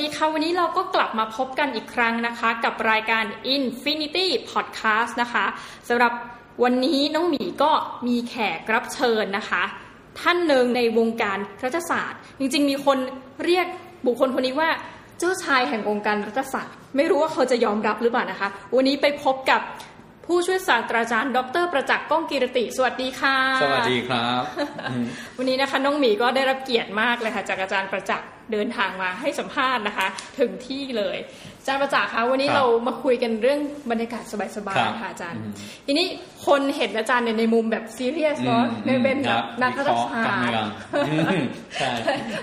ดีค่ะ วันนี้เราก็กลับมาพบกันอีกครั้งนะคะ กับรายการ Infinity Podcast นะคะสำหรับวันนี้น้องหมีก็มีแขกรับเชิญนะคะ ท่านหนึ่งในวงการรัฐศาสตร์ จริง ๆ มีคนเรียกบุคคลคนนี้ว่าเจ้าชายแห่งวงการรัฐศาสตร์ ไม่รู้ว่าเขาจะยอมรับหรือเปล่านะคะ วันนี้ไปพบกับผู้ช่วยศาสตราจารย์ ดร ประจักษ์ก้องกีรติ สวัสดีค่ะ สวัสดีครับ วันนี้นะคะน้องหมีก็ได้รับเกียรติมากเลยค่ะจากอาจารย์ประจักษ์ เดินทางมาให้สัมภาษณ์นะคะ ถึงที่เลยอาจารย์ประจักษ์คะวันนี้ครับเรามาคุยกันเรื่องบรรยากาศสบายๆครับค่ะอาจารย์อืมทีนี้คนเห็นอาจารย์เนี่ยในมุมแบบซีเรียสเนาะอืมในแบบเป็นนักรัฐศาสตร์วิเคราะห์การสตเมืองครับอืมใช่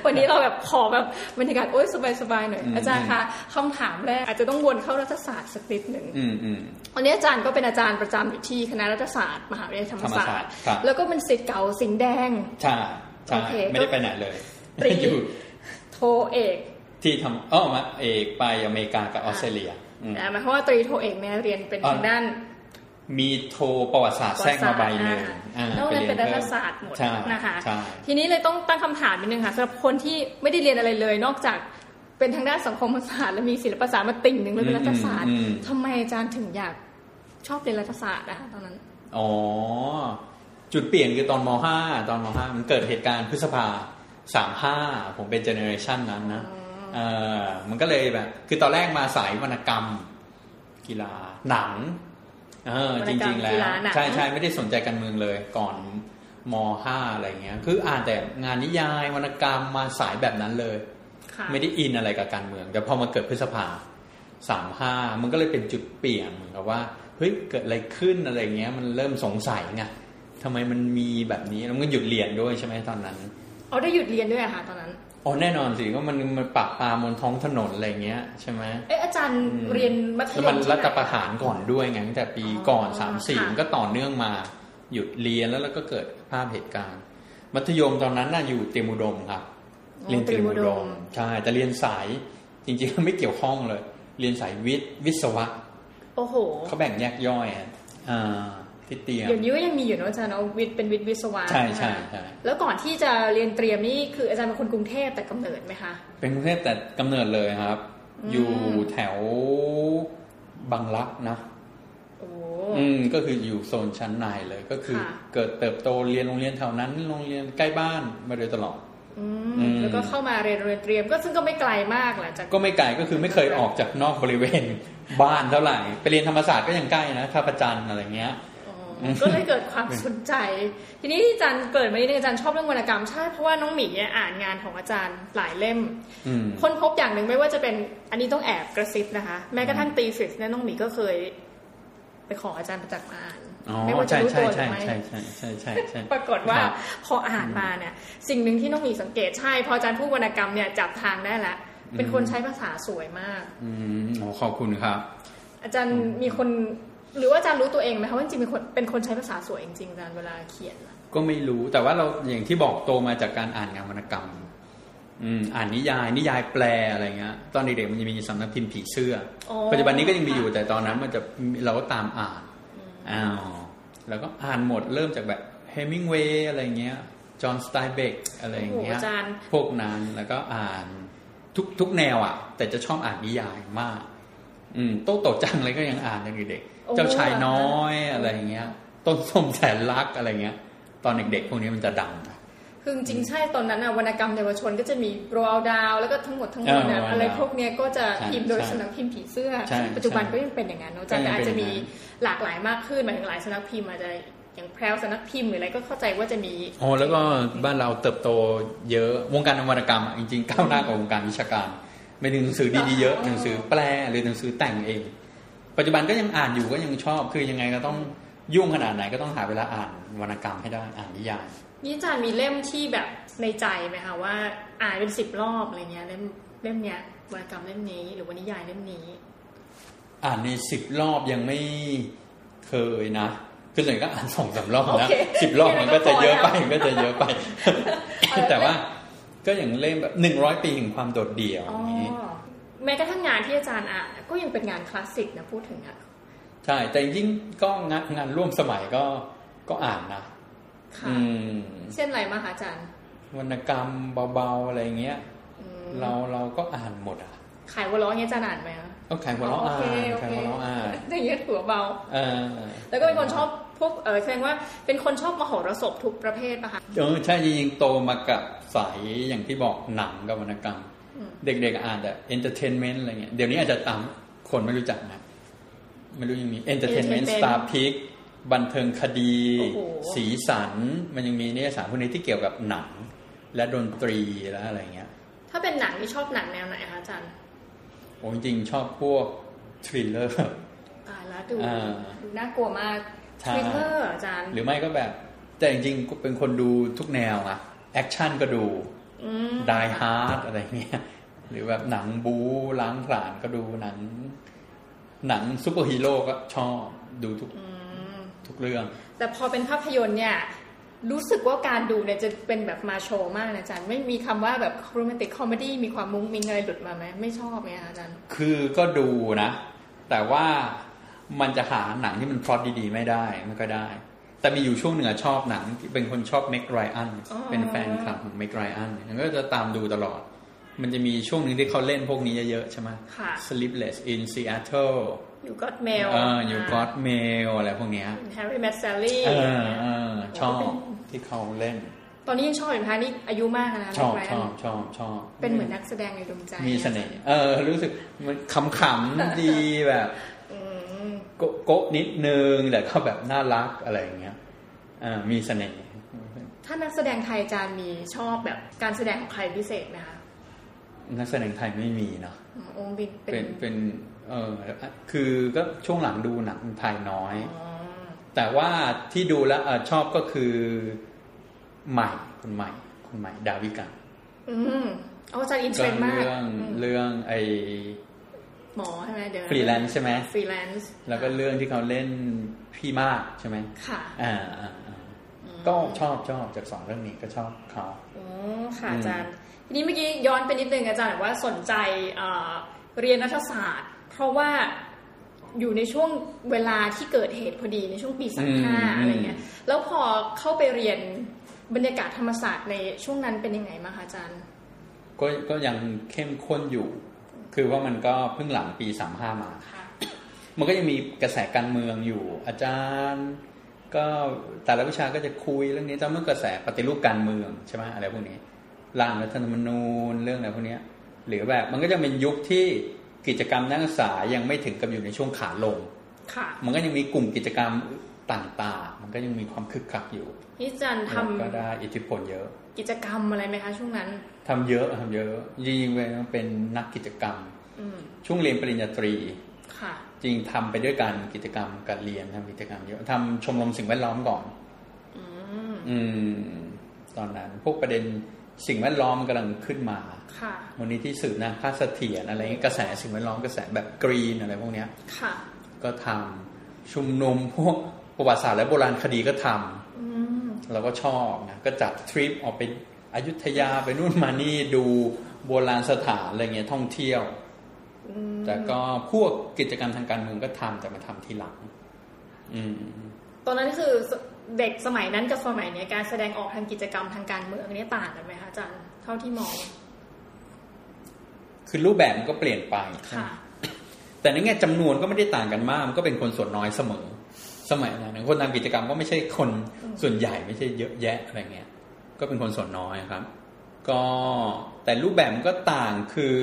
วันนี้เราแบบขอแบบบรรยากาศโอ๊ยสบายๆหน่อยอืมอาจารย์คะคำถามแรกอาจจะต้องวนเข้ารัฐศาสตร์สักนิดหนึ่งอืมอืมวันนี้อาจารย์ก็เป็นอาจารย์ประจำอยู่ที่คณะรัฐศาสตร์มหาวิทยาลัยธรรมศาธรรมศาสตสตร์ร์ครับแล้วก็เป็นศิษย์เก่าสิงห์แดงใช่ใช่โอเคไม่ได้ไปไหนเลยตรีอยู่ โทเอกที่ทำอ้อมาเอกไปอเมริกากับออสเตรเลียอืมนะหมายความว่าตรีโทเอกเนี่ยเรียนเป็นอ๋อทางด้าน มีโทรประวัติศาสตร์แทรกมาใบหนึ่งอ่าแล้วไปนั้นเรียเป็นนรัฐเพิ่มศาสตร์หมดใช่นะคะใช่ทีนี้เลยต้องตั้งคำถามนิดนึงค่ะสำหรับคนที่ไม่ได้เรียนอะไรเลย นอกจากเป็นทางด้านสังคมศาสตร์และมีศิลปศาสตร์มาติ่งหนึ่งเลยเป็นรัฐศาสตร์อืมอืมทำไมอาจารย์ถึงอยากชอบเรียนรัฐศาสตร์นะคะตอนนั้น อ๋อ จุดเปลี่ยนคือตอนม .5 ตอนม .5 มันเกิดเหตุการณ์พฤษภา สามห้าผมเป็นเจเนอเรชันนั้นนะเออมันก็เลยแบบ คือตอนแรกมาสายวรรณกรรม กีฬาหนังเออวรจรณกรรมริง ๆ แล้กีวฬาหนังใช่ใช่ไม่ได้สนใจการเมืองเลย ก่อนม .5 อะไรเงี้ย คืออ่านแต่งานนิยายวรรณกรรมมาสายแบบนั้นเลยค่ะไม่ได้อินอะไรกับการเมือง แต่พอมาเกิดพฤษภาสามห้ามันก็เลยเป็นจุดเปลี่ยนเหมือนกับว่าเฮ้ยเกิดอะไรขึ้นอะไรเงี้ย มันเริ่มสงสัยไงทำไมมันมีแบบนี้แล้วมันก็หยุดเรียนด้วยใช่ไหมตอนนั้น เอาได้หยุดเรียนด้วยอะค่ะตอนนั้นอ๋อแน่นอนสิก็มันมันปะปาบนท้องถนนอะไรเงี้ยใช่ไหมเอะอาจารย์อืมเรียนมัธแล้วยมัมนที่รัไหฐนประหารก่อนด้วยไงตั้งแต่ปีอ๋อก่อนสามสี่ค่ะมันก็ต่อเนื่องมาหยุดเรียนแล้วแล้วก็เกิดภาพเหตุการณ์ มัธยมตอนนั้นน่ะอยู่เตรียมอุดมครับ เรียนเตรียมอุดมใช่แต่เรียนสายจริงๆไม่เกี่ยวข้องเลย เรียนสายวิทย์วิศวะโอ้โหเขาแบ่งแยกย่อยอะอ่า ที่เตรียมเดี๋ยวนี้ก็ยังมีอยู่เนอะอาจารย์เนอะวิทย์เป็นวิทย์วิศวะใช่ใช่ไหมคะใช่แล้วก่อนที่จะเรียนเตรียมนี่คืออาจารย์เป็นคนกรุงเทพแต่กำเนิดไหมคะ เป็นกรุงเทพแต่กำเนิดเลยครับอืมอยู่แถวบางรักนะโอ้อืมก็คืออยู่โซนชั้นในเลยก็คือค่ะเกิดเติบโตเรียนโรงเรียนแถวนั้นโรงเรียนใกล้บ้านมาโดยตลอดอือืมมแล้วก็เข้ามาเรียนโรงเรียนเตรียมก็ซึ่งก็ไม่ไกลมากหลังจากก็ไม่ไกลก็คือไม่เคยออกจากนอกบริเวณบ้านเท่าไหร่ ไปเรียนธรรมศาสตร์ก็ยังใกล้นะท่าประจันทร์อะไรเงี้ยอ๋อ ก็เลยเกิดความสนใจ ทีนี้ที่อาจารย์เกิดมาที่อาจารย์ชอบเรื่องวรรณกรรมใช่เพราะว่าน้องหมีเนี่ยอ่านงานของอาจารย์หลายเล่มอืมค้นพบอย่างหนึ่งไม่ว่าจะเป็นอันนี้ต้องแอบกระซิบนะคะ แม้กระทั่งตีฟิสเนี่ยน้องหมีก็เคย ไปขออาจารย์ประจักษ์มาอ่านอ๋อไม่ว่าจะใช่รู้ใช่ตัวหรืใช่อไม่ใช่ใช่ใช่ใช่ใช่ปรากฏว่าครับพออ่านมาเนี่ย สิ่งหนึ่งที่น้องหมีสังเกตใช่พออาจารย์พูดวรรณกรรมเนี่ยจับทางได้ละเป็นคนใช้ภาษาสวยมากอืมโอ้ขอบคุณครับ อาจารย์มีคน หรือว่าอาจารย์รู้ตัวเองไหมคะว่าจริงๆเป็นคนเป็นคนใช้ภาษาสวยจริงๆอาจารย์เวลาเขียนอะก็ไม่รู้แต่ว่าเราอย่างที่บอกโตมาจากการอ่านงานวรรณกรรม อืมอ่านนิยาย นิยายแปลอะไรเงี้ย ตอนเด็กๆมันจะมีสำนักพิมพ์ผีเสื้อออปัจจุบันนี้ก็ยังมีอยู่แต่ตอนนั้นมันจะเราก็ตามอ่านอ้าวแล้วก็อ่านหมดเริ่มจากแบบเฮมิงเวย์อะไรเงี้ยจอห์นสไตเบกอะไรอโอ้ย่างโหเงี้ยอาจารย์พวกนั้นแล้วก็อ่านทุกทุกแนวอะ แต่จะชอบอ่านนิยายมาก อืมโต๊ะโตจังอะไรก็ยังอ่านอย่างเด็กๆโอ้ เจ้าชายน้อยอะไรอย่างเงี้ย ต้นส้มแสนรักอะไรเงี้ย ตอนเด็กๆพวกนี้มันจะดังนะคือจริงๆใช่ตอนนั้นอะวรรณกรรมเยาวชนก็จะมีโรลดาว แล้วก็ทั้งหมดทั้งมวลนะเอออะไรพวกเนี้ยก็จะใช่พิมพ์โดยใช่สำนักพิมพ์ผีเสื้อใช่ซึ่งปัจจุบันใช่ก็ยังเป็นอย่างนั้นเนอะอาจารย์ก็ยังอาจจะมีเป็นอย่างนั้นหลากหลายมากขึ้นหมายถึงหลายสำนักพิมพ์อาจจะอย่างแพรวสำนักพิมพ์หรืออะไรก็เข้าใจว่าจะมีโอ้แล้วก็บ้านเราเติบโตเยอะวงการนวรรณกรรมอะจริงๆก้าวหน้ากว่าวงการวิชาการไม่ถึงหนังสือดีๆเยอะหนังสือแปลหรือหนังสือแต่งเอง ปัจจุบันก็ยังอ่านอยู่ก็ยังชอบ คือยังไงก็ต้องยุ่งขนาดไหนก็ต้องหาเวลาอ่านวรรณกรรมให้ได้อ่านนิยายนี่อาจารย์มีเล่มที่แบบในใจไหมคะว่า อ่านเป็นสิบรอบอะไรเงี้ยเล่มเล่มเนี้ยวรรณกรรมเล่มนี้ หรือว่านิยายเล่มนี้ อ่านในสิบรอบยังไม่เคยนะคือส่วนใหญ่ก็อ่านสองสามรอบนะโอเคสิบรอบมันก็จะเยอะไปพอแล้วมันก็จะเยอะไปเอาแต่ว่าก็อย่างเล่มแบบหนึ่งร้อยปีแห่งความโดดเดี่ยวอ๋ออย่างนี้ แม้กระทั่งงานที่อาจารย์อ่านก็ยังเป็นงานคลาสสิกนะพูดถึงอะใช่แต่จริงๆก็งานงานร่วมสมัยก็ก็อ่านนะค่ะอืมเช่นอะไรมาคะอาจารย์ วรรณกรรมเบาๆอะไรเงี้ยอืมเราเราก็อ่านหมดอะขายหัวเราะเงี้ยจะนานไหมคะก็ขายหัวเราะโออ่าเคนโอขายเคหัวเราะอ่านอย่างเงี้ยถือว่าเบาเออแล้วก็เป็นคนชอบพวกเออแสดงว่าเป็นคนชอบมโหรสพทุกประเภทปะคะเออใช่จริงๆโตมากับสายอย่างที่บอกหนังกับวรรณกรรมอืม เด็กๆอ่านแต่ entertainment อะไรเงี้ยเดี๋ยวนี้อาจจะตามคนไม่รู้จักนะ ไม่รู้ยังมี entertainment Entertainment star pick บันเทิงคดีโอ้โหสีสัน มันยังมีนิตยสารพวกนี้ที่เกี่ยวกับหนัง และดนตรีและอะไรเงี้ย ถ้าเป็นหนังที่ชอบหนังแนวไหนคะอาจารย์โอ้จริงๆชอบพวก thrillerอ่าแล้วดูอ่าดูน่ากลัวมากใช่ thriller อาจารย์ หรือไม่ก็แบบ แต่จริงๆก็เป็นคนดูทุกแนวอะ action ก็ดูอืม Die Hard อะไรเงี้ย หรือแบบหนังบู๊ล้างผลาญก็ดูหนัง หนังซูเปอร์ฮีโร่ก็ชอบดูทุกอืมทุกเรื่อง แต่พอเป็นภาพยนตร์เนี่ย รู้สึกว่าการดูเนี่ยจะเป็นแบบ macho มากนะอาจารย์ไม่มีคำว่าแบบ romantic comedy มีความมุ้งมิ้งอะไรหลุดมาไหมไม่ชอบไหมคะอาจารย์ คือก็ดูนะ แต่ว่ามันจะหาหนังที่มันพล็อตดีๆ ไม่ได้ไม่ก็ได้ แต่มีอยู่ช่วงหนึ่งอะชอบหนังที่เป็นคนชอบ Meg Ryan อ๋อเป็นแฟนคลับของ Meg Ryan ก็จะตามดูตลอด มันจะมีช่วงหนึ่งที่เขาเล่นพวกนี้เยอะๆใช่ไหมค่ะ Sleepless in Seattle อยู่ก็เมลเอออยู่ God Mail อะไรพวกเนี้ยแฮร์รี่แมทแซลลี่เออเออชอบที่เขาเล่น ตอนนี้ยังชอบอยู่นะคะนี่อายุมากแล้วนะชอบแบรนชอบด์ชอบชอบเป็นเหมือนนักแสดงในดวงใจ มีเสน่ห์เออ รู้สึกมันขำๆดีแบบอืม โกโกะนิดนึงแต่ก็แบบน่ารักอะไรอย่างเงี้ยอ่ามีเสน่ห์ถ้านักแสดงไทยอาจารย์มีชอบแบบการแสดงของใครพิเศษไหมคะนักแสดงไทยไม่มีเนาะอืมโอมบินเป็เป็นนเป็นเออคือก็ช่วงหลังดูหนังไทยน้อยอ๋อแต่ว่าที่ดูแล้วเอ่อชอบก็คือใหม่คนใหม่คนใหม่ดาวิกาอืมเอาอาจารย์อินเทรก็นด์มากเรื่องอืมเรื่องไอ้ หมอใช่ไหมเดี๋ยวฟรีแลนซ์ใช่ไหมฟรีแลนซ์แล้วก็เรื่องที่เขาเล่นพี่มากใช่ไหมค่ะอ่าอ่าอ่าก็ชอบชอบจากสองเรื่องนี้ก็ชอบเขาอ๋อค่ะอืมอาจารย์ ทีนี้เมื่อกี้ย้อนไปนิดนึงอาจารย์บอกว่าสนใจเอ่อเรียนรัฐศาสตร์ เพราะว่าอยู่ในช่วงเวลาที่เกิดเหตุพอดีในช่วงปีสามห้าอะไรเงี้ยแล้วพอเข้าไปเรียนบรรยากาศธรรมศาสตร์ในช่วงนั้นเป็นยังไงมางคะอาจารย์ ก็ก็ยังเข้มข้นอยู่ คือว่ามันก็เพิ่งหลังปีสามห้ามาค่ะมันก็ยังมีกระแสการเมืองอยู่ อาจารย์ก็แต่ละวิชาก็จะคุยเรื่องนี้แต่เมื่อกระแสปฏิรูปการเมืองใช่ไหมอะไรพวกนี้ร่างรัฐธรรมนูญเรื่องอะไรพวกเนี้ยหรือแบบมันก็จะเป็นยุคที่กิจกรรมนักศึกษายังไม่ถึงกับอยู่ในช่วงขาลงค่ะมันก็ยังมีกลุ่มกิจกรรม ต่างๆ มันก็ยังมีความคึกคักอยู่นี่อาจารย์ทแล้วก็ได้อิทธิพลเยอะำกิจกรรมอะไรไหมคะช่วงนั้นทำเยอะทำเยอะจริงๆเป็นนักกิจกรรมอืมช่วงเรียนปริญญาตรีค่ะจริงทำไปด้วยกันกิจกรรมการเรียนทำกิจกรรมเยอะทำชมรมสิ่งแวดล้อมก่อนอืมอืมตอนนั้น พวกประเด็นสิ่งแวดล้อมกำลังขึ้นมาค่ะวันนี้ที่สื่อนะค่าเสถียรอะไรเงี้ยกระแสสิ่งแวดล้อมกระแสแบบกรีนอะไรพวกเนี้ยค่ะ ก็ทำชุมนุมพวก ประวัติศาสตร์และโบราณคดีก็ทำอืมเราก็ชอบนะก็จัดทริปออกไปอยุธยาไปนู่นมานี่ดูโบราณสถานอะไรเงี้ยท่องเที่ยวอืมแต่ก็พวกกิจกรรมทางการเมืองก็ทำแต่มาทำทีหลังอืมตอนนั้นคือเด็กสมัยนั้นกับสมัยเนี้ยการแสดงออกทางกิจกรรมทางการเมืองเนี่ยต่างกันไหมคะอาจารย์เท่าที่มอง คือรูปแบบมันก็เปลี่ยนไปค่ะแต่ในแง่จำนวนก็ไม่ได้ต่างกันมาก มันก็เป็นคนส่วนน้อยเสมอ สมัยนั้นคนทำกิจกรรมก็ไม่ใช่คนส่วนใหญ่ไม่ใช่เยอะแยะอะไรเงี้ย ก็เป็นคนส่วนน้อยครับ ก็แต่รูปแบบมันก็ต่างคือ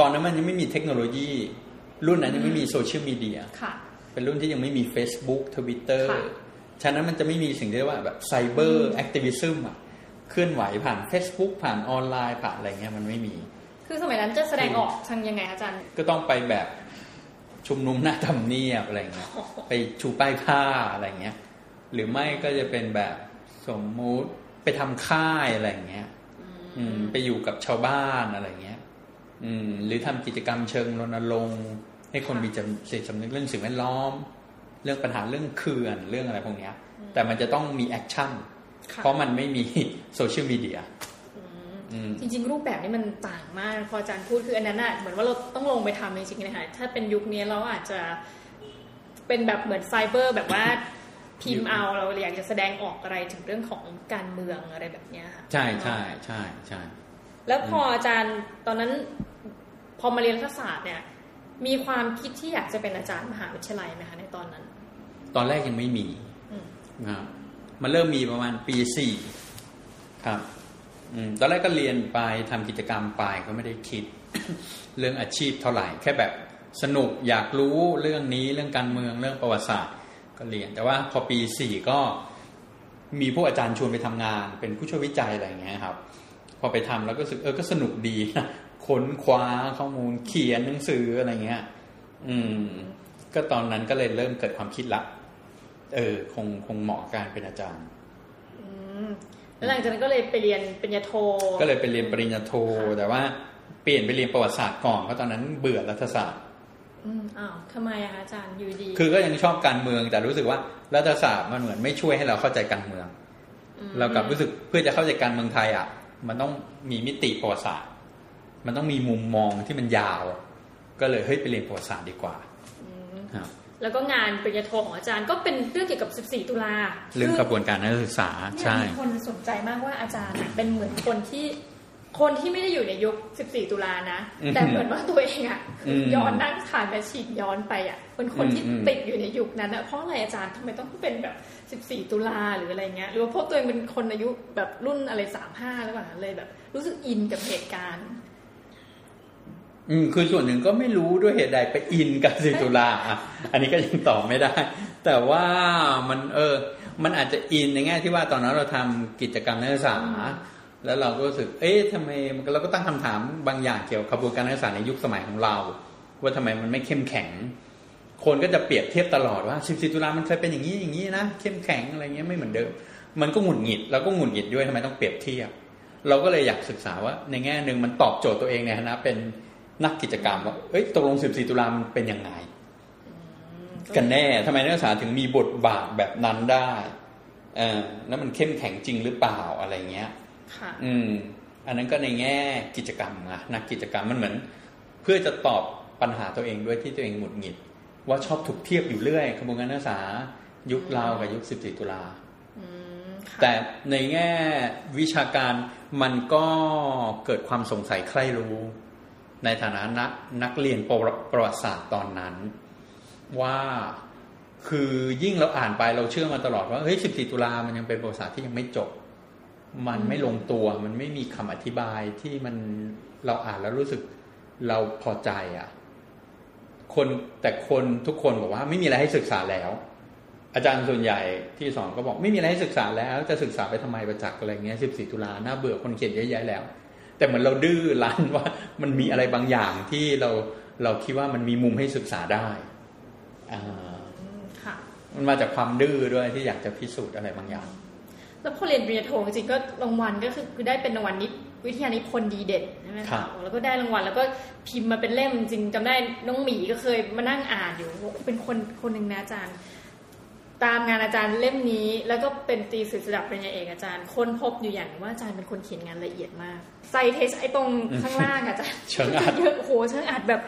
ตอนนั้นมันยังไม่มีเทคโนโลยี รุ่นนั้นยังไม่มีโซเชียลมีเดียค่ะเป็นรุ่นที่ยังไม่มี Facebook Twitter ค่ะฉะนั้นมันจะไม่มีสิ่งที่เรียกว่าแบบ cyber activism อะเคลื่อนไหวผ่าน Facebook ผ่านออนไลน์ผ่านอะไรเงี้ยมันไม่มี คือสมัยนั้นจะแสดงออกทางยังไงคะอาจารย์ ก็ต้องไปแบบ ชุมนุมหน้าทำเนียบอะไรเงี้ยไปชูป้ายผ้าอะไรเงี้ย หรือไม่ก็จะเป็นแบบสมมุติไปทำค่ายอะไรเงี้ย อืม ไปอยู่กับชาวบ้านอะไรเงี้ย อืม หรือทำกิจกรรมเชิงรณรงค์ให้คนมีจำเสียสำนึกเรื่องสิ่งแวดล้อม เรื่องปัญหาเรื่องเขื่อนเรื่องอะไรพวกเนี้ย แต่มันจะต้องมี action ค่ะเพราะมันไม่มีโซเชียลมีเดียอืม จริง ๆ รูปแบบนี้มันต่างมาก พออาจารย์พูดคืออันนั้นอะเหมือนว่าเราต้องลงไปทำจริงๆนะคะถ้าเป็นยุคนี้เราอาจจะเป็นแบบเหมือนไซเบอร์ แบบว่าพิมพ์เอาเราอยากจะแสดงออกอะไรถึงเรื่องของการเมืองอะไรแบบเนี้ยค่ะใช่ใช่ใช่ใช่แล้วพออาจารย์ตอนนั้นพอมาเรียนรัฐศาสตร์เนี่ย มีความคิดที่อยากจะเป็นอาจารย์มหาวิทยาลัยไหมคะในตอนนั้น ตอนแรกยังไม่มีอืมนะครับมันเริ่มมีประมาณปีสี่ครับอืม ตอนแรกก็เรียนไปทำกิจกรรมไปก็ไม่ได้คิดเรื่องอาชีพเท่าไหร่ แค่แบบสนุกอยากรู้เรื่องนี้เรื่องการเมืองเรื่องประวัติศาสตร์ก็เรียน แต่ว่าพอปีสี่ก็มีพวกอาจารย์ชวนไปทำงาน เป็นผู้ช่วยวิจัยอะไรอย่างเงี้ยครับ พอไปทำแล้วก็รู้สึกเออก็สนุกดีนะค้นคว้าข้อมูลเขียนหนังสืออะไรเงี้ย อืม ก็ตอนนั้นก็เลยเริ่มเกิดความคิดละ เออ คงคงเหมาะการเป็นอาจารย์ แล้วหลังจากนั้นก็เลยไปเรียนปริญญาโท ก็เลยไปเรียนปริญญาโท แต่ว่าเปลี่ยนไปเรียนประวัติศาสตร์ก่อนเพราะตอนนั้นเบื่อรัฐศาสตร์อืมอ้าวทำไมอะคะอาจารย์อยู่ดี คือก็ยังชอบการเมืองแต่รู้สึกว่ารัฐศาสตร์มันเหมือนไม่ช่วยให้เราเข้าใจการเมืองอืมเรากลับรู้สึกเพื่อจะเข้าใจการเมืองไทยอะ มันต้องมีมิติประวัติศาสตร์ มันต้องมีมุมมองที่มันยาว ก็เลยเฮ้ยไปเรียนประวัติศาสตร์ดีกว่าอืมครับ แล้วก็งานปริญญาโทของอาจารย์ก็เป็นเรื่องเกี่ยวกับ 14 ตุลาเรื่องกระบวนการนักศึกษาเนี่ยใช่มีคนสนใจมากว่าอาจารย์อะเป็นเหมือนคนที่คนที่ไม่ได้อยู่ในยุค 14 ตุลานะอืมแต่เหมือนว่าตัวเองอะคืออมย้อนนั่งผ่านแมชชีนย้อนไปอะเป็นคนที่อืมอืมติดอยู่ในยุคนั้นอะเพราะอะไรอาจารย์ทำไมต้องเป็นแบบ 14 ตุลาหรืออะไรเงี้ย หรือว่าเพราะตัวเองเป็นคนอายุแบบรุ่นอะไร 35 แล้วก่าเลยแบบ รู้สึกอินกับเหตุการณ์ อืมคือส่วนหนึ่งก็ไม่รู้ด้วยเหตุใดไปอินกับสิตุลาอะอันนี้ก็ยังตอบไม่ได้ แต่ว่ามันเออ มันอาจจะอินในแง่ที่ว่าตอนนั้นเราทำกิจกรรมนักศึกษา แล้วเราก็รู้สึก เอ๊ะทำไมเราก็ตั้งคำถามบางอย่างเกี่ยวกับขบวนการนักศึกษาในยุคสมัยของเรา ว่าทำไมมันไม่เข้มแข็ง คนก็จะเปรียบเทียบตลอดว่า14ตุลามันเคยเป็นอย่างนี้อย่างนี้นะเข้มแข็งอะไรเงี้ยไม่เหมือนเดิม มันก็หงุดหงิดแล้วก็หงุดหงิดด้วยทำไมต้องเปรียบเทียบ เราก็เลยอยากศึกษาว่า ในแง่หนึ่งมันตอบโจทย์ตัวเองในฐานะเป็น นักกิจกรรมว่าเอ้ยตกลง 14 ตุลามันเป็นยังไง กันแน่ทำไมนักศึกษาถึงมีบทบาทแบบนั้นได้เออแล้วมันเข้มแข็งจริงหรือเปล่าอะไรเงี้ยค่ะอืม อันนั้นก็ในแง่กิจกรรมนะนักกิจกรรมมันเหมือน เพื่อจะตอบปัญหาตัวเองด้วยที่ตัวเองหงุดหงิด ว่าชอบถูกเทียบอยู่เรื่อยขบวนการนักศึกษายุคเรากับยุค 14 ตุลาอืมค่ะแต่ในแง่วิชาการมันก็เกิดความสงสัยใคร่รู้ ในฐานะนักนักเรียนประวัติประวัติศาสตร์ตอนนั้น ว่าคือยิ่งเราอ่านไปเราเชื่อมาตลอดว่าเฮ้ย14ตุลามันยังเป็นประวัติศาสตร์ที่ยังไม่จบ มันไม่ลงตัวมันไม่มีคำอธิบายที่มันเราอ่านแล้วรู้สึกเราพอใจอะ คนแต่คนทุกคนบอกว่าไม่มีอะไรให้ศึกษาแล้ว อาจารย์ส่วนใหญ่ที่สอนก็บอกไม่มีอะไรให้ศึกษาแล้ว จะศึกษาไปทำไมประจักษ์อะไรเงี้ย14ตุลาหน้าเบื่อคนเขียนเยอะแยะแล้ว แต่เหมือนเราดื้อรั้นว่ามันมีอะไรบางอย่างที่เราเราคิดว่ามันมีมุมให้ศึกษาได้อ่าอืมค่ะมันมาจากความดื้อด้วยที่อยากจะพิสูจน์อะไรบางอย่าง แล้วพอเรียนปริญญาโทจริงๆก็รางวัลก็คือคือได้เป็นรางวัลนิวิทยานิพนธ์ดีเด่นใช่ไหมครัคะบแล้วก็ได้รางวัลแล้วก็พิมพ์มาเป็นเล่มจริงจำได้น้องหมีก็เคยมานั่งอ่านอยู่เป็นคนคนหนึ่งนะอาจารย์ ตามงานอาจารย์เล่มนี้ แล้วก็เป็นตีสื่อระดับปริญญาเอกอาจารย์ค้นพบอยู่อย่างหนึ่งว่าอาจารย์เป็นคนเขียนงานละเอียดมากไซเทสไอ้ตรงข้างล่างอะอาจารย์เชิงอัดเยอะโอ้โหเชิงอัดแบบ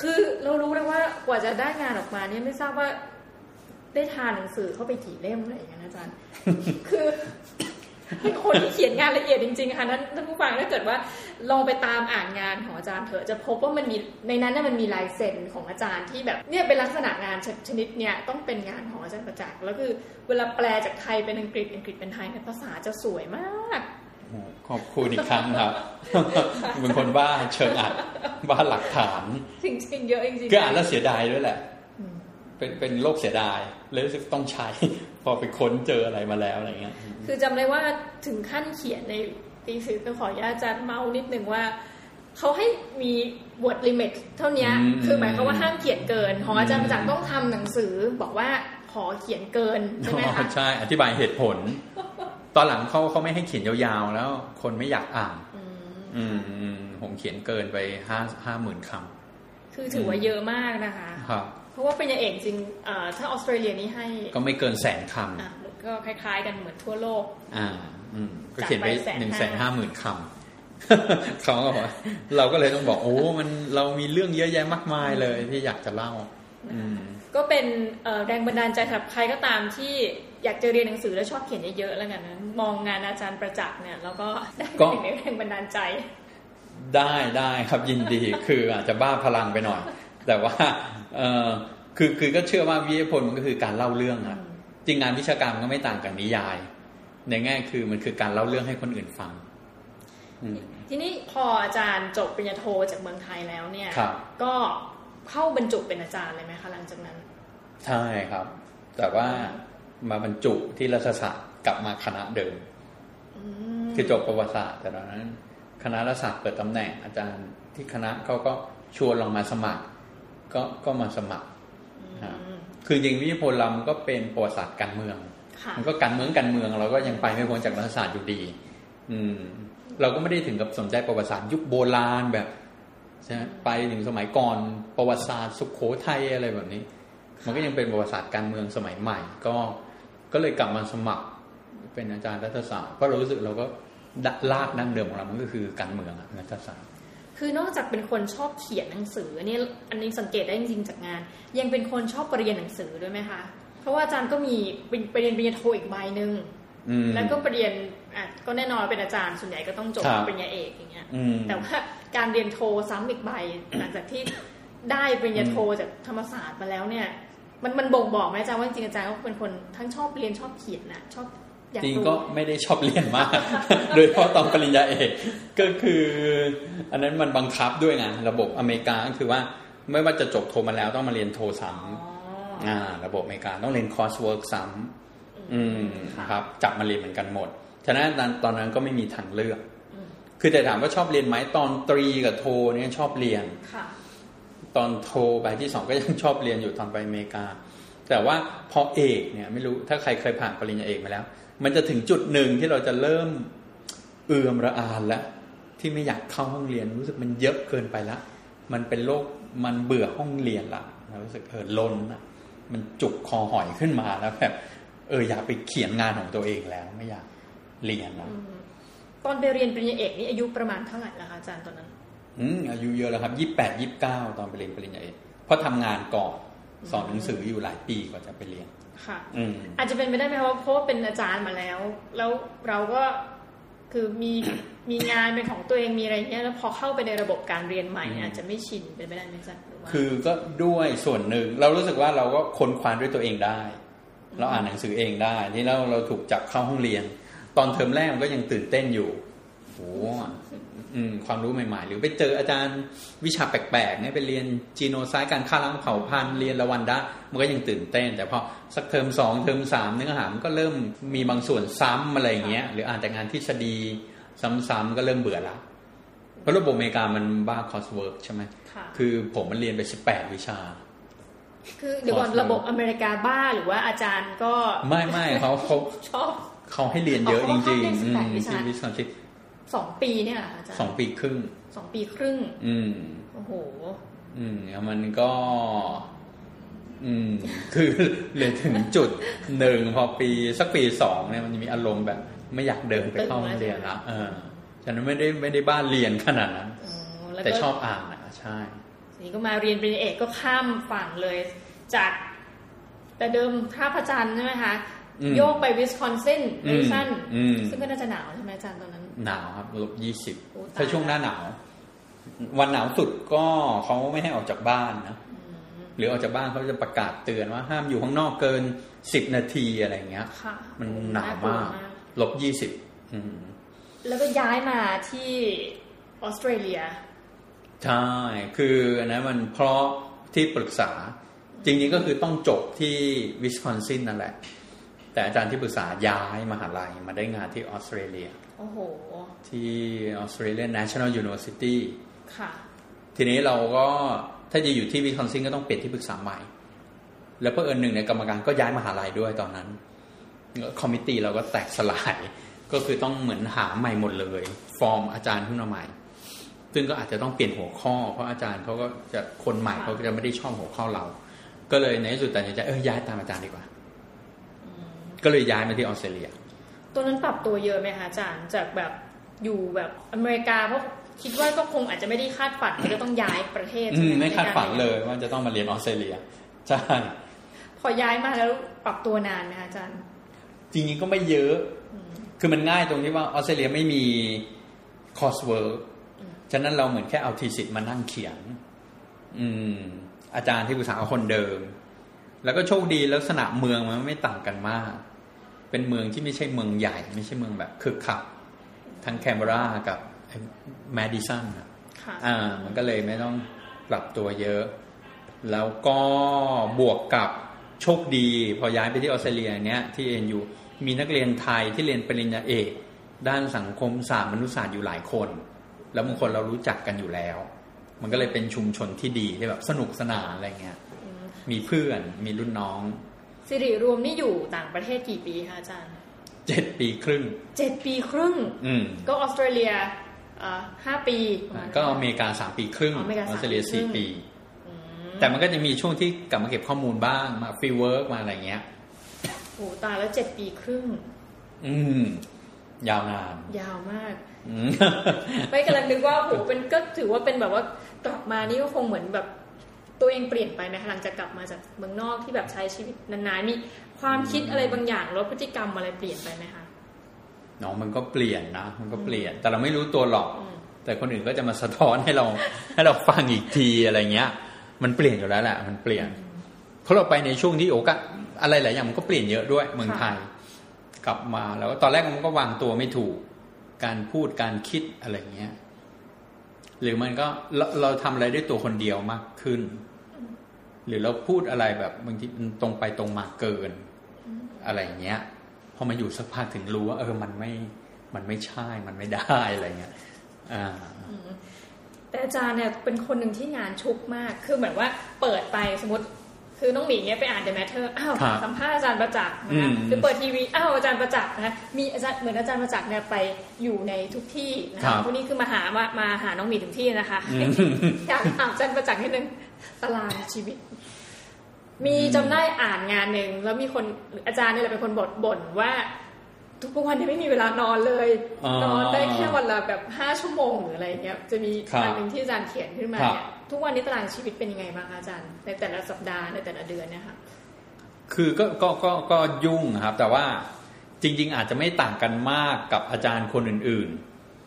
คือเรารู้นะว่ากว่าจะได้งานออกมาเนี่ยไม่ทราบว่าได้ทานหนังสือเข้าไปกี่เล่มอะไรอย่างเงี้ยนะอาจารย์ คือ เป็นคนที่เขียนงานละเอียดจริงๆค่ะนั้นท่านผู้ฟังถ้าเกิดว่าลองไปตามอ่านงานของอาจารย์เถอะจะพบว่ามันมีในนั้นน่ะมันมีลายเซ็นของอาจารย์ที่แบบเนี่ยเป็นลักษณะงานชชนิดเนี่ยต้องเป็นงานของอาจารย์ประจักษ์แล้วคือเวลาแปลจากไทยเป็นอังกฤษอังกฤษเป็นไทยเนี่ยภาษาจะสวยมากโอ้โหขอบคุณอีกครั้งครับเป็นคนบ้าเชิงอัดบ้าหลักฐานจริงๆเยอะจริงๆคืออ่านแล้วเสียดายด้วยแหละอืม เป็นเป็นโรคเสียดายเลยรู้สึกต้องใช้ พอไปค้นเจออะไรมาแล้วอะไรเงี้ย คือจำได้ว่าถึงขั้นเขียนในตีสื่อไปขออนุญาตอาจารย์เมานิดนึงว่าเขาให้มีบทลิมิตเท่านี้อืมคือหมายความว่าห้ามเขียนเกินของอาจารย์ประจักษ์ต้องทำหนังสือบอกว่าขอเขียนเกินใช่ไหมอ๋คะอใช่อธิบายเหตุผล ตอนหลังเขาเขาไม่ให้เขียนยาวๆ แล้วคนไม่อยากอ่านอืมอืมอืมผมเขียนเกินไปห้าห้าหมื่นคคือถือว่าเยอะมากนะคะำครับ เพราะว่าเป็นยาเอกจริงเอ่อถ้าออสเตรเลียนี่ให้ ก็ไม่เกินแสนคอะก็คล้าย ๆ กันเหมือนทั่วโลกำอ่า อืม ก็เขียนไปจ่ายไปหนึ่งแสนห้า150,000หมื่นคำเขาก็บอกว่าเราก็เลยต้องบอก โอ้มันเรามีเรื่องเยอะแยะมากมายเลยที่อยากจะเล่าอืมก็เป็นเอ่อแรงบันดาลใจสำหรับใครก็ตามที่อยากจะเรียนหนังสือและชอบเขียนเยอะๆแล้วกันนะมองงานอาจารย์ประจักษ์เนี่ยแล้วก็ได้ก็เป็นแรงบันดาลใจ ได้ได้ครับยินดีคืออาจจะบ้าพลังไปหน่อย แต่ว่าเออคือคือก็เชื่อว่าวิทยาพลมันก็คือการเล่าเรื่องอะจริงงานวิชาการมันก็ไม่ต่างกับนิยาย ในแง่คือมันคือการเล่าเรื่องให้คนอื่นฟังอืมทีนี้พออาจารย์จบปริญญาโทจากเมืองไทยแล้วเนี่ยครับก็เข้าบรรจุเป็นอาจารย์เลยไหมคะหลังจากนั้น ใช่ครับ แต่ว่ามาบรรจุที่รัฐศาสตร์กลับมาคณะเดิมคือจบประวัติศาสตร์แต่ตอนนั้น คณะรัฐศาสตร์เปิดตำแหน่งอาจารย์ที่คณะเขาก็ชวนลองมาสมัคร ก็ก็มาสมัครครับคือจริงวิทยาพลเรามันก็เป็นประวัติศาสตร์การเมืองค่ะมันก็การเมืองการเมือง เราก็ยังไปไม่พ้นจากรัฐศาสตร์อยู่ดี อืม เราก็ไม่ได้ถึงกับสนใจประวัติศาสตร์ยุคโบราณแบบใช่ไหมไปถึงสมัยก่อนประวัติศาสตร์สุขโขทัยอะไรแบบนี้ มันก็ยังเป็นประวัติศาสตร์การเมืองสมัยใหม่ ก็ก็เลยกลับมาสมัคร เป็นอาจารย์รัฐศาสตร์เพราะเรารู้สึกเราก็ดลากดั้งเดิมของเรามันก็คือการเมืองอะรัฐศาสตร์ คือนอกจากเป็นคนชอบเขียนหนังสืออันนี้อันนี้สังเกตได้จริงๆจากงาน ยังเป็นคนชอบเรียนหนังสือด้วยไหมคะเพราะว่าอาจารย์ก็มีเป็นไปเรียนปริญญาโทอีกใบหนึ่งอืมแล้วก็ไปเรียนอะก็แน่นอนเป็นอาจารย์ส่วนใหญ่ก็ต้องจบครับปริญญาเอกอย่างเงี้ยอืมแต่ว่าการเรียนโทซ้ำอีกใบหลังจากที่ได้ปริญญาโทจากธรรมศาสตร์มาแล้วเนี่ย มันมันบ่งบอกไหมอาจารย์ว่าจริงๆอาจารย์ก็เป็นคนทั้งชอบเรียนชอบเขียนนะชอบอยากรู้ จริงก็ไม่ได้ชอบเรียนมาก โดยเฉพาะตอนปริญญาเอกก็คือ อันนั้นมันบังคับด้วยไงระบบอเมริกาก็คือว่าไม่ว่าจะจบโทมาแล้วต้องมาเรียนโทซ้ำอ๋ออ่า ระบบอเมริกาต้องเรียน coursework ซ้ำอืมค่ะครับ จับมาเรียนเหมือนกันหมด ฉะนั้นตอนตอนนั้นก็ไม่มีทางเลือกอืมคือแต่ถามว่าชอบเรียนไหมตอนตรีกับโทเนี่ยชอบเรียนค่ะตอนโทใบที่สองก็ยังชอบเรียนอยู่ตอนไปอเมริกา แต่ว่าพอเอกเนี่ยไม่รู้ถ้าใครเคยผ่านปริญญาเอกมาแล้ว มันจะถึงจุดหนึ่งที่เราจะเริ่มเอื่อมระอาแล้วที่ไม่อยากเข้าห้องเรียนรู้สึกมันเยอะเกินไปละมันเป็นโรคมันเบื่อห้องเรียนละเรารู้สึกเออล้นอะมันจุกคอหอยขึ้นมาแล้วแบบเอออยากไปเขียนงานของตัวเองแล้วไม่อยากเรียนแล้วตอนไปเรียนปริญญาเอกนี่อายุประมาณเท่าไหร่ละคะอาจารย์ตอนนั้น อืมอายุเยอะแล้วครับยี่แปดยี่เก้าตอนไปเรียนปริญญาเอกเพราะทำงานก่อน สอนหนังสืออยู่หลายปีกว่าจะไปเรียน ค่ะอืมอาจจะเป็นไปได้ไหมคะว่าเพราะว่าเป็นอาจารย์มาแล้ว แล้วเราก็คือมีมีงานเป็นของตัวเองมีอะไรเงี้ยแล้วพอเข้าไปในระบบการเรียนใหม่อืมอาจจะไม่ชินเป็นไปได้ไหมอาจารย์หรือว่าคือก็ด้วยส่วนหนึ่งเรารู้สึกว่าเราก็ค้นคว้าด้วยตัวเองได้ เราอ่านหนังสือเองได้ที่เราเราถูกจับเข้าห้องเรียน ตอนเทอมแรกมันก็ยังตื่นเต้นอยู่โอ้อืม ความรู้ใหม่ ๆ หรือไปเจออาจารย์วิชาแปลกๆเนี่ยไปเรียนจีโนไซต์การฆ่าล้างเผ่าพันธุ์เรียนละวันดะมันก็ยังตื่นเต้น แต่พอสักเทอมสองเทอมสามเนื้อหามันก็เริ่มมีบางส่วนซ้ำอะไรอย่างเงี้ยหรืออ่านแต่งานทฤษฎีซ้ำๆก็เริ่มเบื่อละเพราะระบบอเมริกามันบ้า coursework ใช่ไหมค่ะคือผมมันเรียนไปสิบแปดวิชาคือเดี๋ยวก่อนคอร์สระบบอเมริกาบ้าหรือว่าอาจารย์ก็ไม่ไม่เขาเขาชอบเขาให้เรียนเยอะอ๋อเขาให้เรียนจริงๆอืม18วิชาที่วิสคอนซิน สองปีเนี่ยเหรอคะอาจารย์สองปีครึ่งสองปีครึ่ง อืมโอ้โห อืมแล้วมันก็ อืม คือเรียนถึงจุดหนึ่งพอปีสักปีสองเนี่ยมันจะมีอารมณ์แบบ ไม่อยากเดินไปเข้าห้องเรียนละเออฉะนั้นไม่ได้ไม่ได้บ้าเรียนขนาดนั้นอ๋อแล้วแต่ก็ชอบอ่านอะใช่ทีนี้ก็มาเรียนปริญญาเอกก็ข้ามฝั่งเลย จาก แต่เดิมท่าพระจันทร์ใช่ไหมคะอืมโยกไปวิสคอนซินแมดิสันอืมซึ่งก็น่าจะหนาวใช่ไหมอาจารย์ตอนนั้น หนาวครับลบยี่สิบโอ้ตายถ้าช่วงหน้าหนาว วันหนาวสุดก็เขาไม่ให้ออกจากบ้านนะหรือออกจากบ้านเขาจะประกาศเตือนว่าห้ามอยู่ข้างนอกเกินสิบนาทีอะไรอย่างเงี้ยค่ะมันหนาวกลัมากลบยี่สิบอืมแล้วก็ย้ายมาที่ออสเตรเลีย ใช่ คืออันนั้นมันเพราะที่ปรึกษา จริงๆก็คือต้องจบที่วิสคอนซินนั่นแหละ แต่อาจารย์ที่ปรึกษาย้ายมหาลัยมาได้งานที่ออสเตรเลีย โอ้โห ที่ออสเตรเลีย National University ค่ะ ทีนี้เราก็ถ้าจะอยู่ที่วิสคอนซินก็ต้องเปลี่ยนที่ปรึกษาใหม่ แล้วเพื่อเอิญหนึ่งในกรรมการก็ย้ายมหาลัยด้วยตอนนั้น committee เราก็แตกสลาย ก็คือต้องเหมือนหาใหม่หมดเลย ฟอร์มอาจารย์ขึ้นมาใหม่ ซึ่งก็อาจจะต้องเปลี่ยนหัวข้อ เพราะอาจารย์เขาก็จะคนใหม่เขาก็จะไม่ได้ชอบหัวข้อเรา ก็เลยในที่สุดตัดสินใจเออย้ายตามอาจารย์ดีกว่า ก็เลยย้ายมาที่ออสเตรเลีย ตัวนั้นปรับตัวเยอะไหมคะอาจารย์จากแบบอยู่แบบอเมริกาเพราะคิดว่าก็คงอาจจะไม่ได้คาดฝันว่าจะต้องย้ายประเทศอืใช่มหไม่คาดฝันใกรเลยว่าจะต้องมาเรียนออสเตรเลียใช่พอย้ายมาแล้วปรับตัวนานไหมคะอาจารย์ จริงๆก็ไม่เยอะ คือมันง่ายตรงที่ว่าออสเตรเลียไม่มี coursework ฉะนั้นเราเหมือนแค่เอา thesis มานั่งเขียน อืม อาจารย์ที่ปรึกษาคนเดิม แล้วก็โชคดีลักษณะเมืองมันไม่ต่างกันมาก เป็นเมืองที่ไม่ใช่เมืองใหญ่ ไม่ใช่เมืองแบบคึกคักทั้งแคนเบรากับแมดิสันอ่า มันก็เลยไม่ต้องปรับตัวเยอะ แล้วก็บวกกับโชคดี พอย้ายไปที่ออสเตรเลียเนี้ยที่เอ็นอยู่มีนักเรียนไทยที่เรียนปริญญาเอก ด้านสังคมศาสตร์มนุษยศาสตร์อยู่หลายคน แล้วบางคนเรารู้จักกันอยู่แล้ว มันก็เลยเป็นชุมชนที่ดีที่แบบสนุกสนานอะไรเงี้ยมีเพื่อนมีรุ่นน้อง สิริรวมนี่อยู่ต่างประเทศกี่ปีคะอาจารย์เจ็ดปีครึ่งเจ็ดปีครึ่ง ก็ออสเตรเลียห้าปี ก็อเมริกาสามปีครึ่งออสเตรเลียสี่ปี แต่มันก็จะมีช่วงที่กลับมาเก็บข้อมูลบ้างมา fieldwork มาอะไรเงี้ยโอ้ตายแล้วเจ็ดปีครึ่ง อืม ยาวนาน ยาวมากไม่กำลังนึกว่าโอ้เป็นก็ถือว่าเป็นแบบว่ากลับมานี่ก็คงเหมือนแบบ ตัวเองเปลี่ยนไปไหมหลังจากกลับมาจากเมืองนอกที่แบบใช้ชีวิตนานๆมีความคิดอะไรบางอย่างหรือพฤติกรรมอะไรเปลี่ยนไปไหมคะน้องมันก็เปลี่ยนนะ มันก็เปลี่ยน แต่เราไม่รู้ตัวหรอก แต่คนอื่นก็จะมาสะท้อนให้เรา ให้เราฟังอีกทีอะไรเงี้ย มันเปลี่ยนอยู่แล้วแหละมันเปลี่ยนเพราะเราไปในช่วงที่โอกาสอะไรหลายอย่างมันก็เปลี่ยนเยอะด้วยเมืองไทย กลับมาแล้วตอนแรกมันก็วางตัวไม่ถูก การพูดการคิดอะไรเงี้ย หรือมันก็เราเราทำอะไรด้วยตัวคนเดียวมากขึ้น หรือเราพูดอะไรแบบบางทีมันตรงไปตรงมาเกิน อะไรเงี้ยพอมาอยู่สักพักถึงรู้ว่า เออมันไม่มันไม่ใช่มันไม่ได้อะไรเงี้ยอ่าแต่อาจารย์เนี่ยเป็นคนหนึ่งที่งานชุกมาก คือเหมือนว่าเปิดไปสมมติ คือน้องหมีเนี่ยไปอ่านเดอะแมทเทอร์อ้าวสัมภาษณ์อาจารย์ประจักษ์นะคะหรือเปิดทีวีอ้าวอาจารย์ประจักษ์นะมีอาจารย์เหมือนอาจารย์ประจักษ์เนี่ยไปอยู่ในทุกที่นะคะพวกนี้คือมาหามามาหาน้องหมีถึงที่นะคะอยากถามอาจารย์ประจักษ์นิดนึงตารางชีวิต มีจำได้อ่านงานหนึ่งแล้วมีคนอาจารย์เนี่ยเป็นคนบ่นบ่นว่า ทุกวันนี้ไม่มีเวลานอนเลย นอนได้แค่วันละแบบห้าชั่วโมงหรืออะไรเงี้ยจะมีอันหนึ่งที่อาจารย์เขียนขึ้นมาเนี่ยทุกวันนี้ตารางชีวิตเป็นยังไงบ้างคะอาจารย์ ในแต่ละสัปดาห์ในแต่ละเดือนเนี่ยค่ะคือก็ก็ก็ก็ยุ่งครับ แต่ว่าจริง ๆ อาจจะไม่ต่างกันมากกับอาจารย์คนออื่น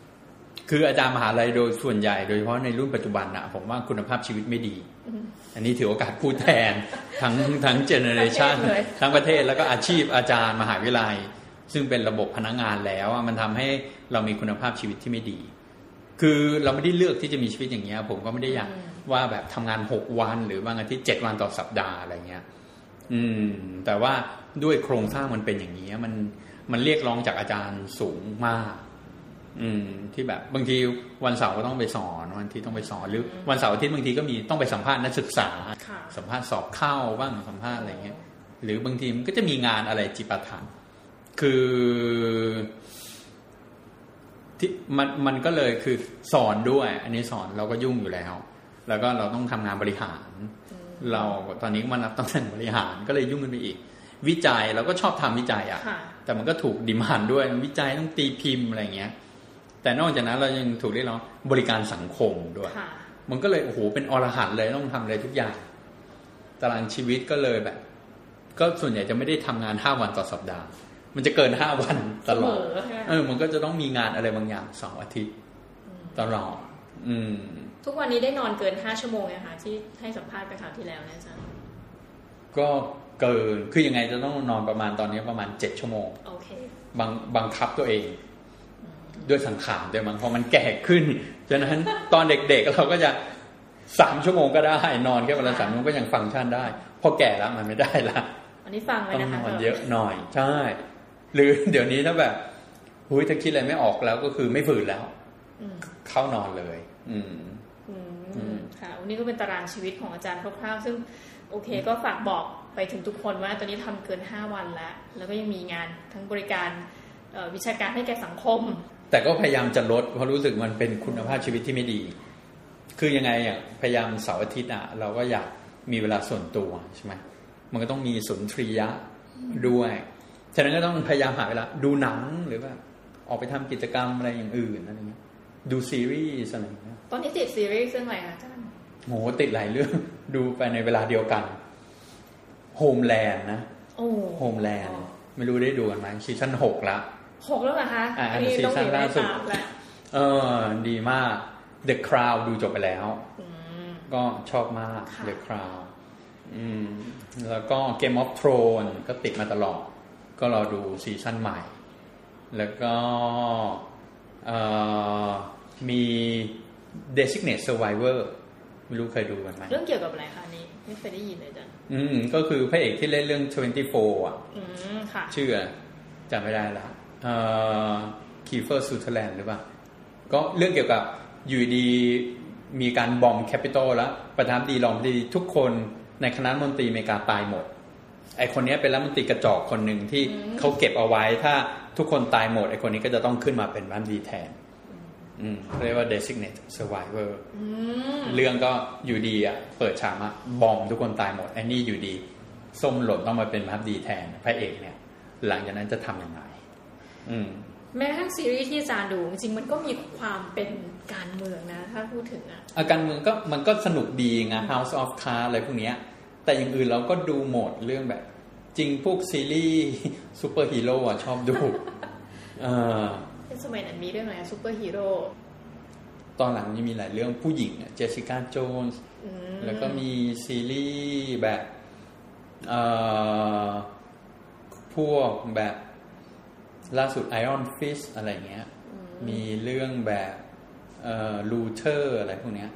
ๆ คืออาจารย์มหาลัยโดยส่วนใหญ่โดยเฉพาะในรุ่นปัจจุบันอะผมว่าคุณภาพชีวิตไม่ดี อันนี้ถือโอกาสพูดแทนทั้งทั้ง generation ทั้งประเทศแล้วก็อาชีพอาจารย์มหาวิทยาลัย ซึ่งเป็นระบบพนักงานแล้วมันทำให้เรามีคุณภาพชีวิตที่ไม่ดี คือเราไม่ได้เลือกที่จะมีชีวิตอย่างเงี้ย ผมก็ไม่ได้อยากว่าแบบทำงานหกวัน หรือบางอาทิตย์เจ็ดวันต่อสัปดาห์อะไรเงี้ย อืม แต่ว่าด้วยโครงสร้างมันเป็นอย่างนี้มันมันเรียกร้องจากอาจารย์สูงมาก อืม ที่แบบบางทีวันเสาร์ก็ต้องไปสอนวันที่ต้องไปสอนหรือวันเสาร์อาทิตย์บางทีก็มีต้องไปสัมภาษณ์นักศึกษา สัมภาษณ์สอบเข้าบ้างสัมภาษณ์อะไรเงี้ย หรือบางทีมันก็จะมีงานอะไรจิปาถะ คือที่มันมันก็เลยคือสอนด้วย อันนี้สอนเราก็ยุ่งอยู่แล้ว แล้วก็เราต้องทำงานบริหาร เราตอนนี้มารับตำแหน่งบริหารก็เลยยุ่งกันไปอีก วิจัยเราก็ชอบทำวิจัยอะ แต่มันก็ถูกดิมานด้วยวิจัยต้องตีพิมพ์อะไรเงี้ย แต่นอกจากนั้นเรายังถูกเรียกร้องบริการสังคมด้วย มันก็เลยโอ้โหเป็นอรหันเลยต้องทำอะไรทุกอย่าง ตารางชีวิตก็เลยแบบ ก็ส่วนใหญ่จะไม่ได้ทำงานห้าวันต่อสัปดาห์ มันจะเกินห้าวันตลอดเออ มันก็จะต้องมีงานอะไรบางอย่างสองอาทิตย์ตลอด อืม ทุกวันนี้ได้นอนเกินห้าชั่วโมงนะคะที่ให้สัมภาษณ์ไปคราวที่แล้วเนี่ยจ้ะก็เกินคือยังไงจะต้องนอนประมาณตอนนี้ประมาณเจ็ดชั่วโมงโอเคบังบังคับตัวเอง ด้วยสังขารด้วยมันพอมันแก่ขึ้นฉะนั้นตอนเด็กๆเราก็จะสามชั่วโมงก็ได้ นอนแค่วันละสามชั่วโมงก็ยังฟังก์ชันได้พอแก่แล้วมันไม่ได้ละอันนี้ฟังไว้นะคะต้องนอนเยอะหน่อยใช่ หรือเดี๋ยวนี้ถ้าแบบหุยถ้าคิดอะไรไม่ออกแล้วก็คือไม่ฝืนแล้วเข้านอนเลย อืมค่ะวันนี้ก็เป็นตารางชีวิตของอาจารย์คร่าวๆซึ่งโอเค ก็ฝากบอกไปถึงทุกคนว่าตอนนี้ทำเกินห้าวันแล้ว แล้วก็ยังมีงานทั้งบริการวิชาการให้แก่สังคม แต่ก็พยายามจะลดเพราะรู้สึกมันเป็นคุณภาพชีวิตที่ไม่ดี คือยังไงอะพยายามเสาร์อาทิตย์อะ เราก็อยากมีเวลาส่วนตัวใช่ไหมมันก็ต้องมีสุนทรียะด้วย ฉะนั้นก็ต้องพยายามหาเวลาดูหนังหรือว่า ออกไปทำกิจกรรมอะไรอย่างอื่นอะไรเงี้ยดูซีรีส์อะไรเงี้ยตอนนี้ติดซีรีส์เรื่องอะไรคะอาจารย์โหติดหลายเรื่อง ดูไปในเวลาเดียวกันโฮมแลนด์นะโฮมแลนด์ไม่รู้ได้ดูกันไหม season หกละหกแล้วเหรอคะอันนี้ season ล่าสุดเออ ดีมาก The Crown ดูจบไปแล้วอืมก็ชอบมากค่ะ The Crown อืม แล้วก็ Game of Thrones ก็ติดมาตลอด ก็รอดูซีซั่นใหม่ แล้วก็เอ่อมี Designate Survivor ไม่รู้เคยดูกันไหมเรื่องเกี่ยวกับอะไรคะอันนี้ ไม่เคยได้ยินเลยจ้ะอืม ก็คือพระเอกที่เล่นเรื่อง 24 อะ อืม ค่ะ ชื่ออะไรจำไม่ได้ละเอ่อคีเฟอร์ซูเทอร์แลนด์หรือเปล่า ก็เรื่องเกี่ยวกับอยู่ดีๆ มีการ bomb Capitol แล้ว ประธานาธิบดีรองประธานาธิบดีทุกคนในคณะรัฐมนตรีอเมริกาตายหมด ไอ้คนเนี้ยเป็นรัฐมนตรีกระจอกคนหนึ่งที่เขาเก็บเอาไว้ถ้าทุกคนตายหมดไอ้คนนี้ก็จะต้องขึ้นมาเป็นรัฐมนตรีแทนอืมเรียกว่า designate survivor อืมเรื่องก็อยู่ดีๆ อะ เปิดฉากมา bomb ทุกคนตายหมดไอ้นี่อยู่ดีๆ ส้มหล่นต้องมาเป็นประธานาธิบดีแทนพระเอกเนี่ย หลังจากนั้นจะทำยังไงอืมแม้กระทั่งซีรีส์ที่อาจารย์ดู จริงๆมันก็มีความเป็นการเมืองนะ ถ้าพูดถึงอะอ่าการเมืองก็มันก็สนุกดีไง House of Cards อะไรพวกเนี้ย แต่อย่างอื่นเราก็ดูหมดเรื่องแบบ จริงพวกซีรีส์ซูเปอร์ฮีโร่อะชอบดูเออเป็นสมัยนั้นมีเรื่องอะไรซูเปอร์ฮีโร่ตอนหลังนี่มีหลายเรื่องผู้หญิงเจสสิก้าโจนส์อืมแล้วก็มีซีรีส์์แบบเอ่อพวกแบบล่าสุด Iron Fist อะไรเงี้ย มีเรื่องแบบเอ่อ Luther อะไรพวกเนี้ย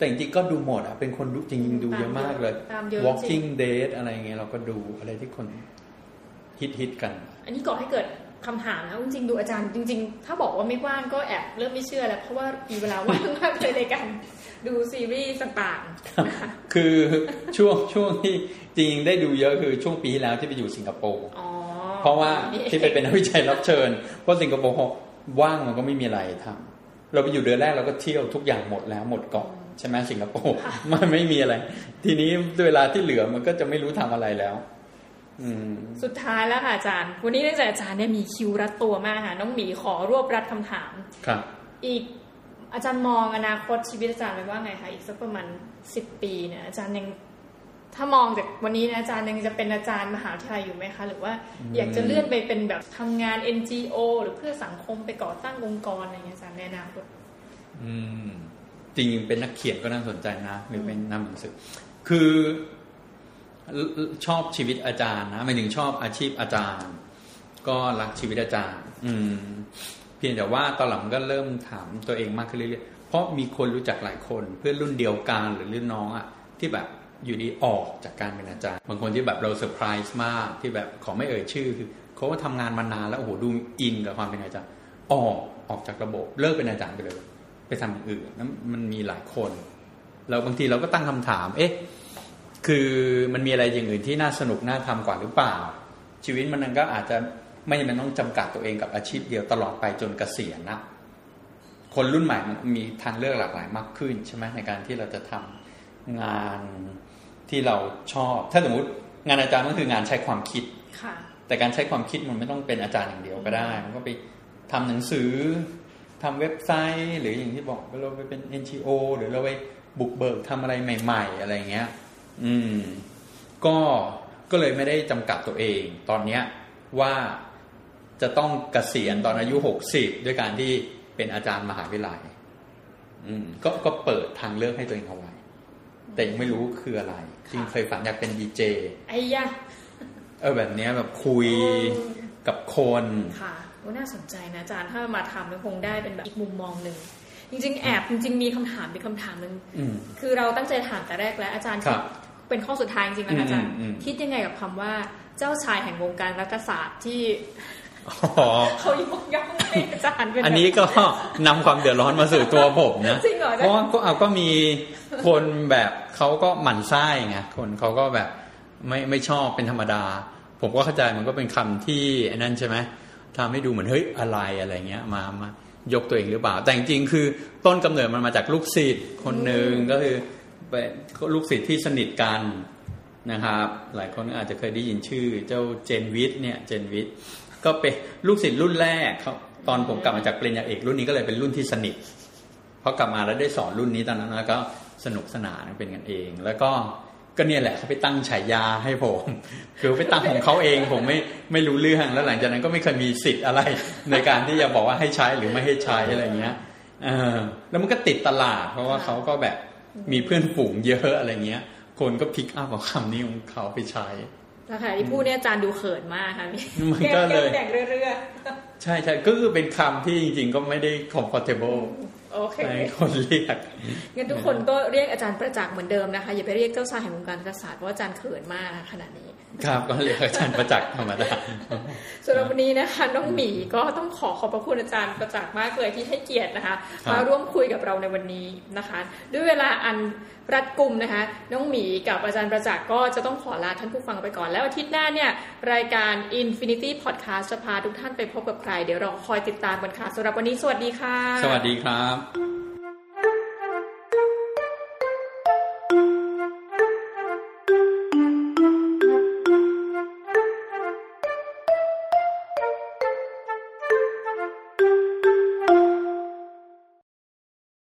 แต่จริงๆก็ดูหมดอะเป็นคนดูจริงๆดูเยอะมากเลยตามเยอะจริง Walking Dead อะไรเงี้ยเราก็ดูอะไรที่คนฮิตฮิตๆกัน อันนี้ก่อให้เกิดคำถามนะจริงๆดูอาจารย์จริง ๆ ถ้าบอกว่าไม่ว่างก็แอบเริ่มไม่เชื่อแล้ว เพราะว่ามีเวลาว่างมากเลยในการดูซีรีส์ต่างๆนะคะคือช่วงช่วงที่จริงๆได้ดูเยอะคือช่วงปีที่แล้วที่ไปอยู่สิงคโปร์อ๋อเพราะว่านี่ที่ไปเป็นนักวิจัยรับเชิญ เพราะสิงคโปร์ว่างมันก็ไม่มีอะไรทำเราไปอยู่เดือนแรกเราก็เที่ยวทุกอย่างหมดแล้วหมดเกาะ ใช่ไหมสิงคโปร์มันไม่มีอะไร ทีนี้เวลาที่เหลือมันก็จะไม่รู้ทำอะไรแล้วอืมสุดท้ายแล้วค่ะอาจารย์ วันนี้เนื่องจากอาจารย์เนี่ยมีคิวรัดตัวมากค่ะน้องหมีขอรวบรัดคำถามครับ อีกอาจารย์มองอนาคตชีวิตอาจารย์ไว้ว่าไงคะอีกสักประมาณสิบปีเนี่ยอาจารย์ยังถ้ามองจากวันนี้นะอาจารย์ยังจะเป็นอาจารย์มหาวิทยาลัยอยู่ไหมคะ หรือว่าอยากจะเลื่อนไปเป็นแบบทำงาน NGO หรือเพื่อสังคมไปก่อตั้งองค์กรอะไรอย่างเงี้ยอาจารย์ในอนาคตอืม จริงๆเป็นนักเขียนก็น่าสนใจนะหรือเป็นนักหนังสือคือชอบชีวิตอาจารย์นะหมายถึงชอบอาชีพอาจารย์ ก็รักชีวิตอาจารย์ อืม เพียงแต่ว่าตอนหลังก็เริ่มถามตัวเองมากขึ้นเรื่อยๆเพราะมีคนรู้จักหลายคนเพื่อนรุ่นเดียวกันหรือรุ่นน้องอะที่แบบอยู่ดีออกจากการเป็นอาจารย์บางคนที่แบบเราเซอร์ไพรส์มากที่แบบขอไม่เอ่ยชื่อคือเขาว่าทำงานมานานแล้วโอ้โหดูอินกับความเป็นอาจารย์ออกออกจากระบบเลิกเป็นอาจารย์ไปเลย ไปทำอย่างอื่นนั้นมันมีหลายคนแล้วบางทีเราก็ตั้งคำถาม เอ๊ะ คือมันมีอะไรอย่างอื่นที่น่าสนุกน่าทำกว่าหรือเปล่า ชีวิตมันก็อาจจะไม่จำเป็นต้องจำกัดตัวเองกับอาชีพเดียวตลอดไปจนเกษียณนะคนรุ่นใหม่มันมีทางเลือกหลากหลายมากขึ้นใช่ไหมในการที่เราจะทำงานที่เราชอบ ถ้าสมมติงานอาจารย์ก็คืองานใช้ความคิดค่ะแต่การใช้ความคิดมันไม่ต้องเป็นอาจารย์อย่างเดียวก็ได้ มันก็ไปทำหนังสือ ทำเว็บไซต์ หรืออย่างที่บอกว่าเราไปเป็น NGO หรือเราไปบุกเบิกทำอะไรใหม่ ๆ อะไรเงี้ย อืม ก็ก็เลยไม่ได้จำกัดตัวเอง ตอนเนี้ยว่าจะต้องเกษียณตอนอายุหกสิบด้วยการที่เป็นอาจารย์มหาวิทยาลัยอืมก็ก็เปิดทางเลือกให้ตัวเองเอาไว้ แต่ยังไม่รู้คืออะไร จริงเคยฝันอยากเป็นดีเจไอ้ยะเออแบบเนี้ยแบบคุยกับคน ค่ะว่าน่าสนใจนะอาจารย์ถ้ามาทำเนี่ยคงได้เป็นแบบอีกมุมมองหนึ่งจริงๆแอบจริงๆมีคำถามเป็นคำถามหนึ่งอืมคือเราตั้งใจถามแต่แรกแล้วอาจารย์ครัคิดบเป็นข้อสุดท้ายจริงๆนะคะอาจารย์อืมอืมคิดยังไงกับคำว่าเจ้าชายแห่งวงการรัฐศาสตร์ที่อ๋อเขายกย่องให้อาจารย์เป็นอันนี้ก็นำความเดือดร้อนมาสู่ตัวผมนะจริงเหรอเพราะว่าก็เอาก็มีคนแบบเขาก็หมั่นไส้ไงคนเขาก็แบบไม่ไม่ชอบเป็นธรรมดา ผมก็เข้าใจมันก็เป็นคำที่ไอ้นั่นใช่ไหม ทำให้ดูเหมือนเฮ้ยอะไรอะไรเงี้ยมามายกตัวเองหรือเปล่า แต่จริงๆคือต้นกำเนิดมันมาจากลูกศิษย์คนหนึ่งก็คือเป็นลูกศิษย์ที่สนิทกันนะครับ หลายคนอาจจะเคยได้ยินชื่อ เจ้าเจนวิทย์เนี่ยเจนวิทย์ก็เป็นลูกศิษย์รุ่นแรกเขาตอนผมกลับมาจากปริญญาเอกรุ่นนี้ก็เลยเป็นรุ่นที่สนิทพอกลับมาแล้วได้สอนรุ่นนี้ตอนนั้นแล้วก็สนุกสนานเป็นกันเอง แล้วก็ ก็เนี่ยแหละเขาไปตั้งฉายาให้ผมคือไปตั้งของเขาเองผมไม่ไม่รู้เรื่องแล้วหลังจากนั้นก็ไม่เคยมีสิทธิ์อะไร ในการที่จะบอกว่าให้ใช้หรือไม่ให้ใช้อะไรเงี้ยเออแล้วมันก็ติดตลาด เพราะว่าเขาก็แบบมีเพื่อนฝูงเยอะอะไรเงี้ย คนก็พิกอัพเอาคำนี้ของเขาไปใช้นะคะที่พูดเนี่ยอาจารย์ดูเขินมากค่ะมันก็เลยแดงเรื่อยใช่ใช่ก็คือเป็นคำที่จริง ๆ ก็ไม่ได้ comfortable ๆ โอเคในคนเรียกงั้นทุกคนก็เรียกอาจารย์ประจักษ์เหมือนเดิมนะคะอย่าไปเรียกเจ้าชายแห่งวงการรัฐศาสตร์เพราะว่าอาจารย์เขินมากขนาดนี้ ครับก็เรียกอาจารย์ประจักษ์ธรรมดาสำหรับวันนี้นะคะน้องหมีก็ต้องขอขอบพระคุณอาจารย์ประจักษ์มากเลยที่ให้เกียรตินะคะครับมาร่วมคุยกับเราในวันนี้นะคะ ด้วยเวลาอัน รัดกุมนะคะ น้องหมีกับอาจารย์ประจักษ์ก็จะต้องขอลาท่านผู้ฟังไปก่อน แล้วอาทิตย์หน้าเนี่ยรายการ Infinity Podcast จะพาทุกท่านไปพบกับใคร เดี๋ยวเราคอยติดตามกันค่ะสำหรับวันนี้สวัสดีค่ะ สวัสดีครับ